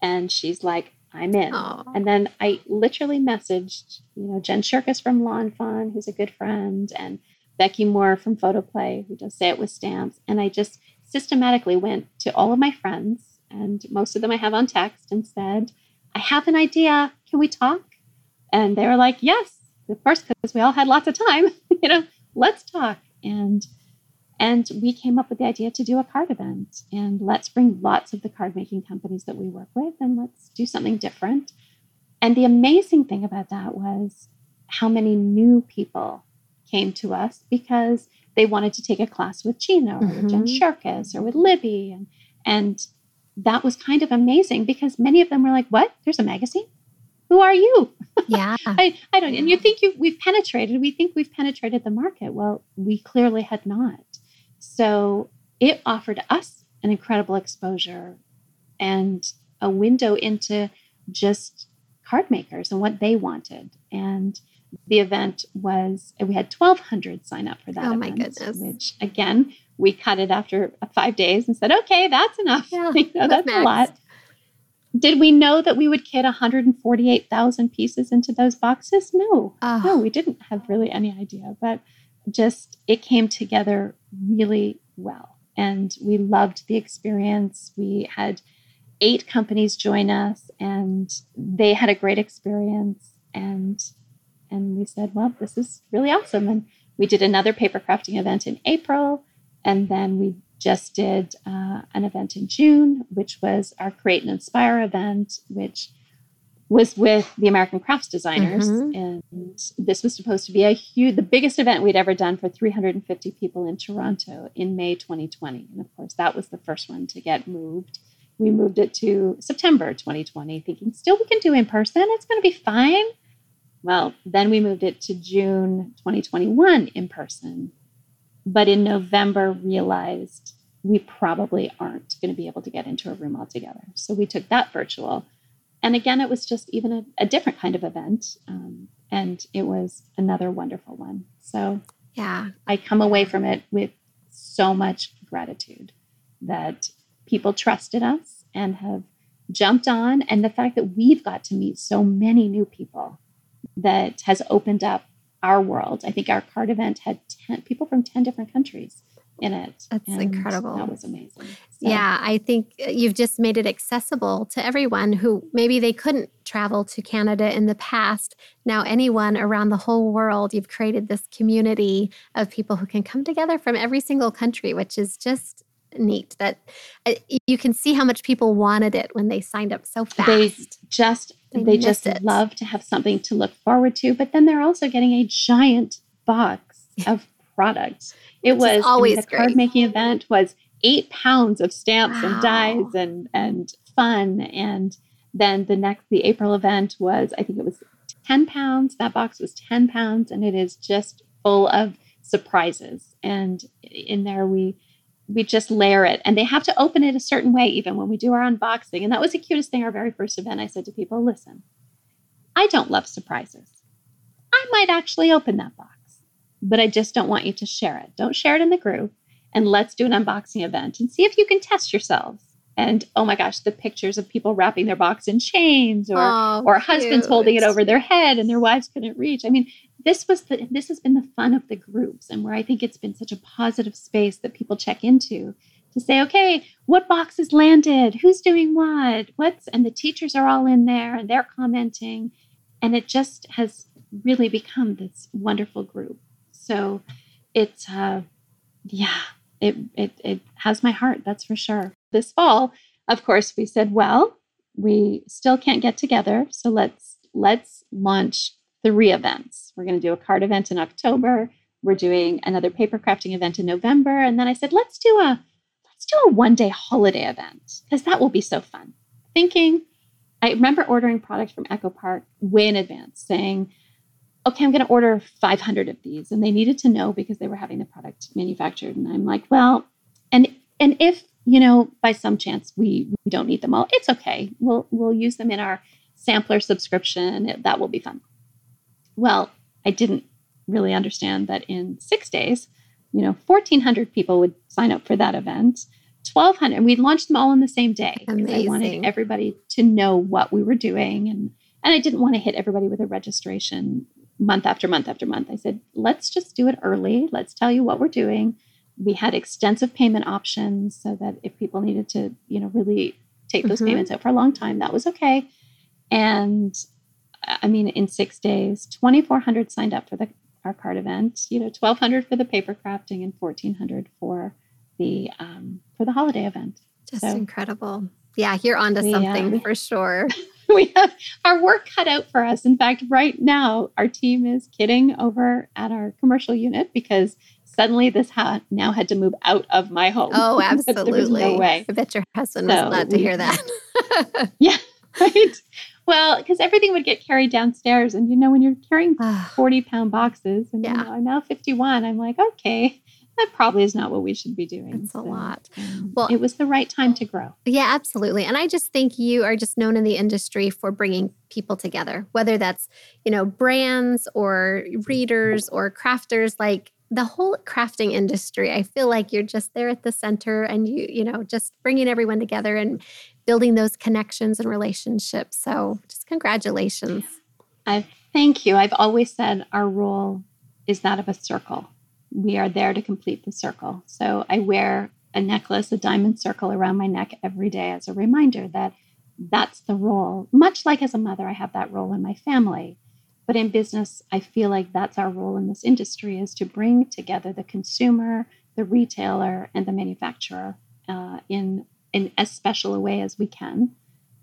And she's like, I'm in. Aww. And then I literally messaged, you know, Jen Shirkus from Lawn Fawn, who's a good friend, and Becky Moore from Photoplay, who does Say It with Stamps. And I just systematically went to all of my friends and most of them I have on text and said, I have an idea. Can we talk? And they were like, Yes, of course, because we all had lots of time. you know, let's talk. And And we came up with the idea to do a card event and let's bring lots of the card making companies that we work with and let's do something different. And the amazing thing about that was how many new people came to us because they wanted to take a class with Gina or mm-hmm. Jen Sherkis or with Libby. And, and that was kind of amazing because many of them were like, What? There's a magazine? Who are you? Yeah. I, I don't, and you think you, we've penetrated, we think we've penetrated the market. Well, we clearly had not. So it offered us an incredible exposure and a window into just card makers and what they wanted. And the event was, we had 1,200 sign up for that. Oh, event, my goodness. Which, again, we cut it after five days and said, okay, that's enough. Yeah, you know, that's a lot. Did we know that we would kit 148,000 pieces into those boxes? No, oh. no, we didn't have really any idea. But just it came together really well. And we loved the experience. We had eight companies join us and they had a great experience. And and we said, well, this is really awesome. And we did another paper crafting event in April. And then we just did uh, an event in June, which was our Create and Inspire event, which was with the American Crafts Designers. Mm-hmm. And this was supposed to be a huge, the biggest event we'd ever done for 350 people in Toronto in May 2020. And of course, that was the first one to get moved. We moved it to September 2020, thinking still we can do in person. It's going to be fine. Well, then we moved it to June 2021 in person. But in November, realized we probably aren't going to be able to get into a room altogether. So we took that virtual and again, it was just even a, a different kind of event. Um, and it was another wonderful one. So, yeah, I come away from it with so much gratitude that people trusted us and have jumped on. And the fact that we've got to meet so many new people that has opened up our world. I think our card event had 10 people from 10 different countries in it. That's and incredible. That was amazing. So. Yeah, I think uh, you've just made it accessible to everyone who maybe they couldn't travel to Canada in the past. Now, anyone around the whole world, you've created this community of people who can come together from every single country, which is just neat that uh, you can see how much people wanted it when they signed up so fast. They just they, they just it. love to have something to look forward to, but then they're also getting a giant box of products. It Which was always I mean, the card making event was eight pounds of stamps wow. and dies and and fun. And then the next the April event was I think it was 10 pounds. That box was 10 pounds and it is just full of surprises. And in there we we just layer it and they have to open it a certain way even when we do our unboxing. And that was the cutest thing our very first event. I said to people, listen, I don't love surprises. I might actually open that box but I just don't want you to share it. Don't share it in the group. And let's do an unboxing event and see if you can test yourselves. And oh my gosh, the pictures of people wrapping their box in chains or oh, or husbands holding it over their head and their wives couldn't reach. I mean, this was the this has been the fun of the groups and where I think it's been such a positive space that people check into to say, okay, what boxes landed? Who's doing what? What's and the teachers are all in there and they're commenting. And it just has really become this wonderful group. So it's uh yeah, it it it has my heart, that's for sure. This fall, of course, we said, well, we still can't get together, so let's let's launch three events. We're going to do a card event in October. We're doing another paper crafting event in November, and then I said, let's do a let's do a one day holiday event because that will be so fun. Thinking, I remember ordering product from Echo Park way in advance, saying, okay, I'm going to order 500 of these. And they needed to know because they were having the product manufactured. And I'm like, well, and and if you know by some chance we we don't need them all, it's okay. We'll we'll use them in our sampler subscription. That will be fun. Well, I didn't really understand that in six days, you know, 1,400 people would sign up for that event. 1,200, and we launched them all on the same day. Amazing. I wanted everybody to know what we were doing and and I didn't want to hit everybody with a registration month after month after month. I said, let's just do it early. Let's tell you what we're doing. We had extensive payment options so that if people needed to, you know, really take those mm-hmm. payments out for a long time, that was okay. And I mean, in six days, 2,400 signed up for the our card event. You know, twelve hundred for the paper crafting and fourteen hundred for the um, for the holiday event. Just so, incredible. Yeah, you're onto something uh, for sure. we have our work cut out for us. In fact, right now our team is kitting over at our commercial unit because suddenly this ha- now had to move out of my home. Oh, absolutely. no way. I bet your husband so was glad to hear that. yeah, right. Well, because everything would get carried downstairs. And, you know, when you're carrying 40 pound boxes, and yeah. you know, I'm now 51, I'm like, okay, that probably is not what we should be doing. It's so, a lot. Um, well, it was the right time to grow. Yeah, absolutely. And I just think you are just known in the industry for bringing people together, whether that's, you know, brands or readers or crafters. Like the whole crafting industry, I feel like you're just there at the center and you, you know, just bringing everyone together and building those connections and relationships. So just congratulations. I thank you. I've always said our role is that of a circle we are there to complete the circle. So I wear a necklace, a diamond circle around my neck every day as a reminder that that's the role. Much like as a mother, I have that role in my family. But in business, I feel like that's our role in this industry is to bring together the consumer, the retailer, and the manufacturer uh, in, in as special a way as we can.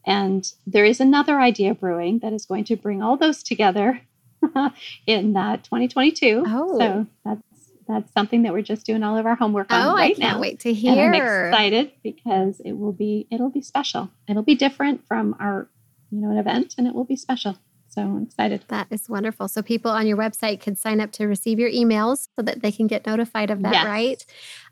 And there is another idea brewing that is going to bring all those together in uh, 2022. Oh. So that's that's something that we're just doing all of our homework on oh, right I can't now. wait to hear. And I'm excited because it will be it'll be special. It'll be different from our you know an event, and it will be special. So I'm excited. That is wonderful. So people on your website can sign up to receive your emails so that they can get notified of that, yes. right?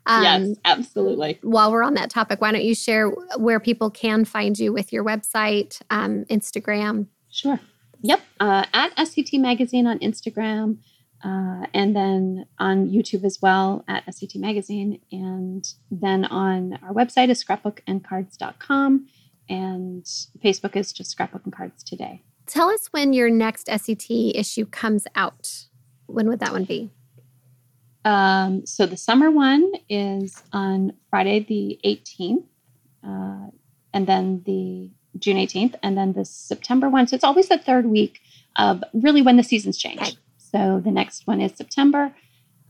Um, yes, absolutely. While we're on that topic, why don't you share where people can find you with your website, um, Instagram? Sure. Yep. Uh, at SCT Magazine on Instagram. Uh, and then on YouTube as well at SCT Magazine. And then on our website is scrapbookandcards.com. And Facebook is just Scrapbook and Cards Today. Tell us when your next SCT issue comes out. When would that one be? Um, so the summer one is on Friday the 18th, uh, and then the June 18th, and then the September one. So it's always the third week of really when the seasons change. Okay. So the next one is September.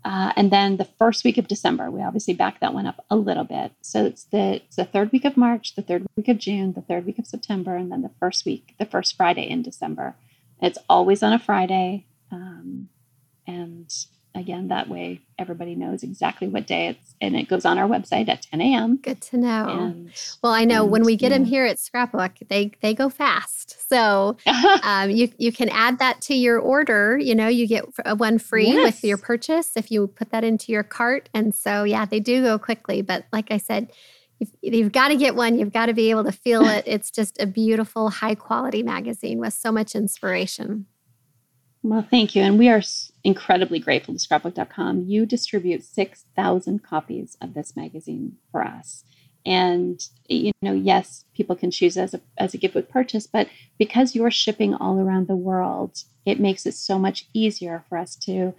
Uh, and then the first week of December, we obviously back that one up a little bit. So it's the it's the third week of March, the third week of June, the third week of September, and then the first week, the first Friday in December. It's always on a Friday, um, and again that way everybody knows exactly what day it's and it goes on our website at 10 a.m good to know and, well i know and, when we get yeah. them here at scrapbook they they go fast so um, you you can add that to your order you know you get one free yes. with your purchase if you put that into your cart and so yeah they do go quickly but like i said You've, you've got to get one. You've got to be able to feel it. It's just a beautiful, high quality magazine with so much inspiration. Well, thank you. And we are incredibly grateful to scrapbook.com. You distribute 6,000 copies of this magazine for us. And, you know, yes, people can choose as a, as a gift with purchase, but because you're shipping all around the world, it makes it so much easier for us to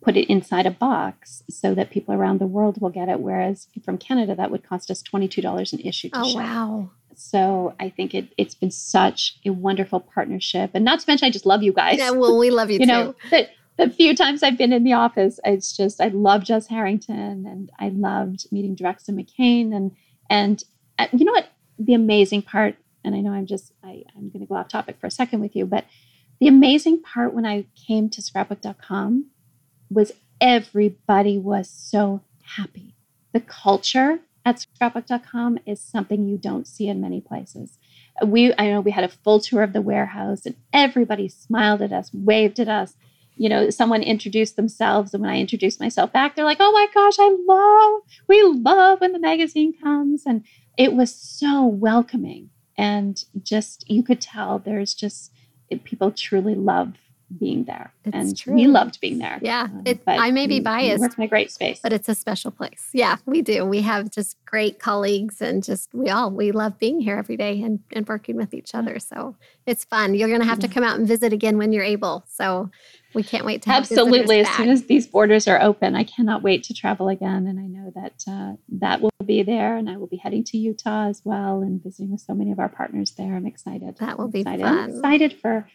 put it inside a box so that people around the world will get it. Whereas from Canada, that would cost us $22 an issue to oh, ship. wow. So I think it, it's been such a wonderful partnership. And not to mention, I just love you guys. Yeah, well, we love you, you too. know, the, the few times I've been in the office, it's just, I love Jess Harrington and I loved meeting Drex and McCain. And, and uh, you know what? The amazing part, and I know I'm just, I, I'm going to go off topic for a second with you, but the amazing part when I came to scrapbook.com was everybody was so happy. The culture at scrapbook.com is something you don't see in many places. We I know we had a full tour of the warehouse and everybody smiled at us, waved at us. You know, someone introduced themselves, and when I introduced myself back, they're like, "Oh my gosh, I love, we love when the magazine comes," and it was so welcoming, and just you could tell there's just people truly love being there. It's and true. we loved being there. Yeah. Um, it, I may be biased. We work in a great space. But it's a special place. Yeah, we do. We have just great colleagues and just we all we love being here every day and, and working with each other. So it's fun. You're gonna have to come out and visit again when you're able. So we can't wait to absolutely as soon as these borders are open i cannot wait to travel again and i know that uh, that will be there and i will be heading to utah as well and visiting with so many of our partners there i'm excited that will be excited. fun i'm excited for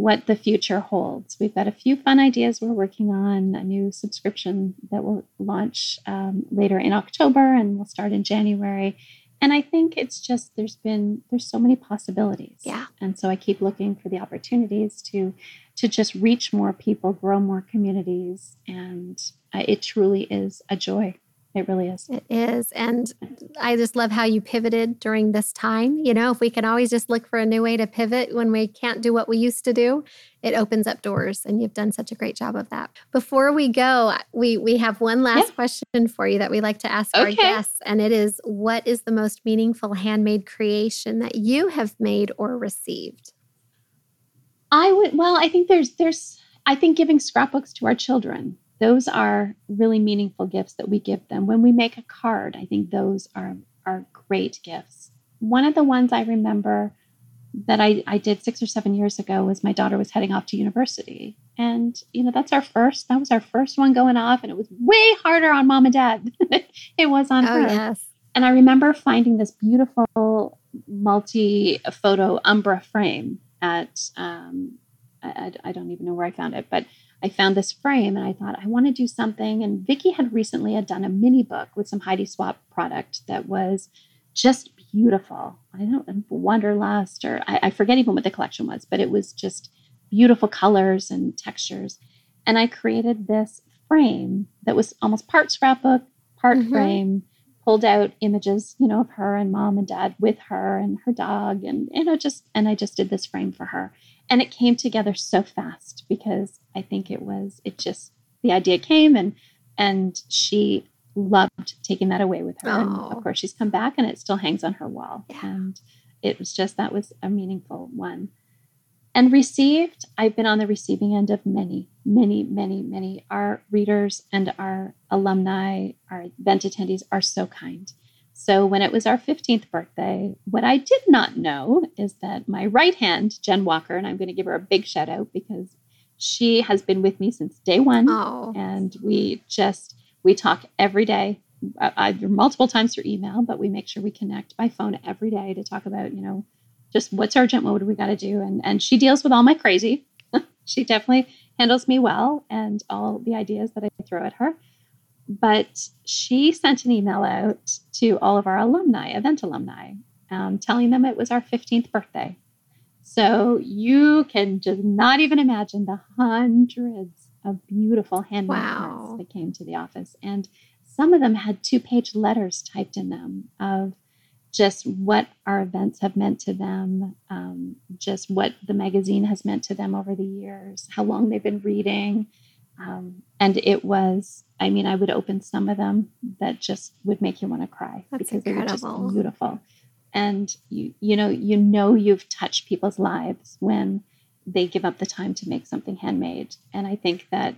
what the future holds. We've got a few fun ideas we're working on, a new subscription that will launch um, later in October and will start in January. And I think it's just there's been there's so many possibilities. Yeah. And so I keep looking for the opportunities to to just reach more people, grow more communities, and uh, it truly is a joy. It really is. It is. And I just love how you pivoted during this time. You know, if we can always just look for a new way to pivot when we can't do what we used to do, it opens up doors. And you've done such a great job of that. Before we go, we we have one last yeah. question for you that we like to ask okay. our guests. And it is what is the most meaningful handmade creation that you have made or received? I would well, I think there's there's I think giving scrapbooks to our children those are really meaningful gifts that we give them. When we make a card, I think those are, are great gifts. One of the ones I remember that I, I did six or seven years ago was my daughter was heading off to university. And, you know, that's our first, that was our first one going off. And it was way harder on mom and dad it was on oh, her. Yes. And I remember finding this beautiful multi photo Umbra frame at, um, I, I don't even know where I found it, but I found this frame and I thought I want to do something. And Vicky had recently had done a mini book with some Heidi Swapp product that was just beautiful. I don't Wanderlust or I, I forget even what the collection was, but it was just beautiful colors and textures. And I created this frame that was almost part scrapbook, part mm-hmm. frame, pulled out images, you know, of her and mom and dad with her and her dog and you know just and I just did this frame for her and it came together so fast because I think it was it just the idea came and and she loved taking that away with her. Oh. And of oh. course, she's come back and it still hangs on her wall. Yeah. And it was just that was a meaningful one. And received, I've been on the receiving end of many, many, many, many. Our readers and our alumni, our event attendees are so kind. So when it was our 15th birthday, what I did not know is that my right hand, Jen Walker, and I'm going to give her a big shout out because she has been with me since day one. Oh. And we just, we talk every day, uh, either multiple times through email, but we make sure we connect by phone every day to talk about, you know, just what's urgent, what do we got to do? And, and she deals with all my crazy. she definitely handles me well and all the ideas that I throw at her. But she sent an email out to all of our alumni, event alumni, um, telling them it was our 15th birthday. So you can just not even imagine the hundreds of beautiful handmade wow. cards that came to the office. And some of them had two page letters typed in them of just what our events have meant to them, um, just what the magazine has meant to them over the years, how long they've been reading, um, and it was, I mean, I would open some of them that just would make you want to cry That's because incredible. they were just beautiful. And you, you know, you know you've touched people's lives when they give up the time to make something handmade. And I think that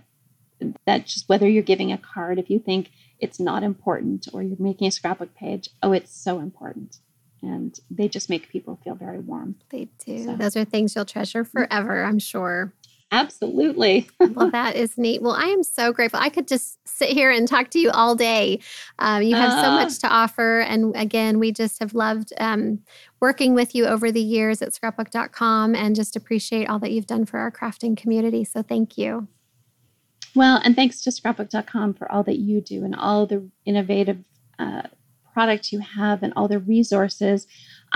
that just whether you're giving a card, if you think it's not important, or you're making a scrapbook page, oh, it's so important and they just make people feel very warm. They do. So. Those are things you'll treasure forever, I'm sure. Absolutely. well, that is neat. Well, I am so grateful. I could just sit here and talk to you all day. Um, you have uh, so much to offer. And again, we just have loved um, working with you over the years at scrapbook.com and just appreciate all that you've done for our crafting community. So thank you. Well, and thanks to scrapbook.com for all that you do and all the innovative uh, product you have and all the resources.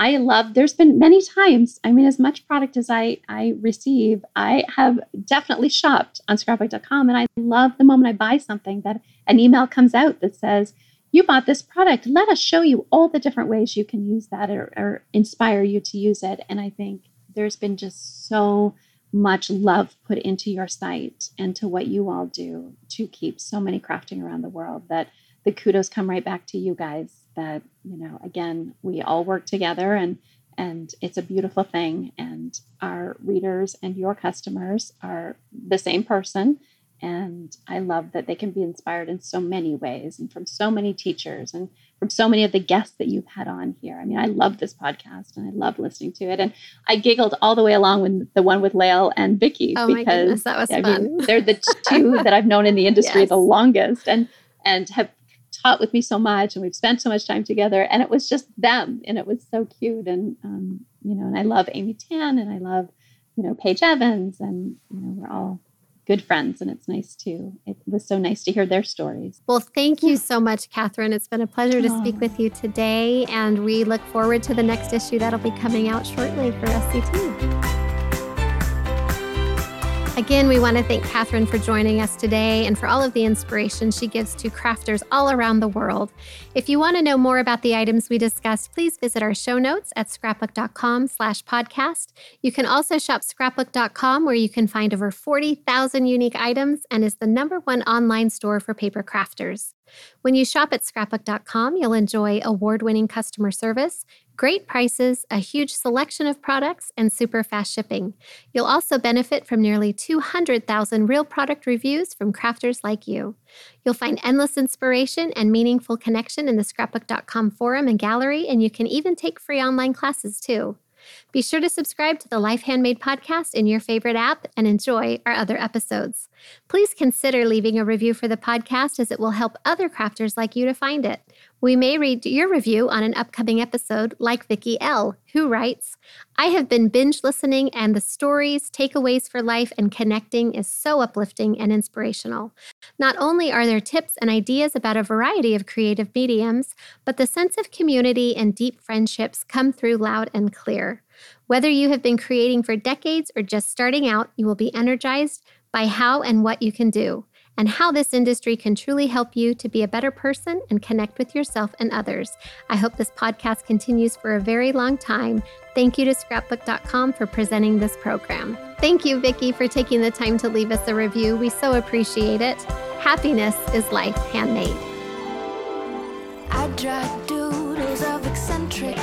I love, there's been many times, I mean, as much product as I, I receive, I have definitely shopped on scrapbook.com. And I love the moment I buy something that an email comes out that says, you bought this product. Let us show you all the different ways you can use that or, or inspire you to use it. And I think there's been just so much love put into your site and to what you all do to keep so many crafting around the world that the kudos come right back to you guys that you know again we all work together and and it's a beautiful thing and our readers and your customers are the same person and i love that they can be inspired in so many ways and from so many teachers and from so many of the guests that you've had on here i mean i love this podcast and i love listening to it and i giggled all the way along with the one with lael and vicky oh because my goodness, that was I fun. Mean, they're the two that i've known in the industry yes. the longest and and have taught with me so much and we've spent so much time together and it was just them and it was so cute and um, you know and i love amy tan and i love you know, Paige Evans, and you know, we're all good friends and it's nice to it was so nice to hear their stories. Well thank you so much catherine. It's been a pleasure to speak with you today and we look forward to the next issue that'll be coming out shortly for sct Again, we want to thank Catherine for joining us today and for all of the inspiration she gives to crafters all around the world. If you want to know more about the items we discussed, please visit our show notes at scrapbook.com slash podcast. You can also shop scrapbook.com where you can find over 40,000 unique items and is the number one online store for paper crafters. When you shop at scrapbook.com, you'll enjoy award winning customer service, great prices, a huge selection of products, and super fast shipping. You'll also benefit from nearly 200,000 real product reviews from crafters like you. You'll find endless inspiration and meaningful connection in the scrapbook.com forum and gallery, and you can even take free online classes too. Be sure to subscribe to the Life Handmade podcast in your favorite app and enjoy our other episodes. Please consider leaving a review for the podcast as it will help other crafters like you to find it. We may read your review on an upcoming episode, like Vicki L., who writes I have been binge listening, and the stories, takeaways for life, and connecting is so uplifting and inspirational. Not only are there tips and ideas about a variety of creative mediums, but the sense of community and deep friendships come through loud and clear. Whether you have been creating for decades or just starting out, you will be energized by how and what you can do and how this industry can truly help you to be a better person and connect with yourself and others. I hope this podcast continues for a very long time. Thank you to scrapbook.com for presenting this program. Thank you, Vicki, for taking the time to leave us a review. We so appreciate it. Happiness is life handmade. I doodles of eccentric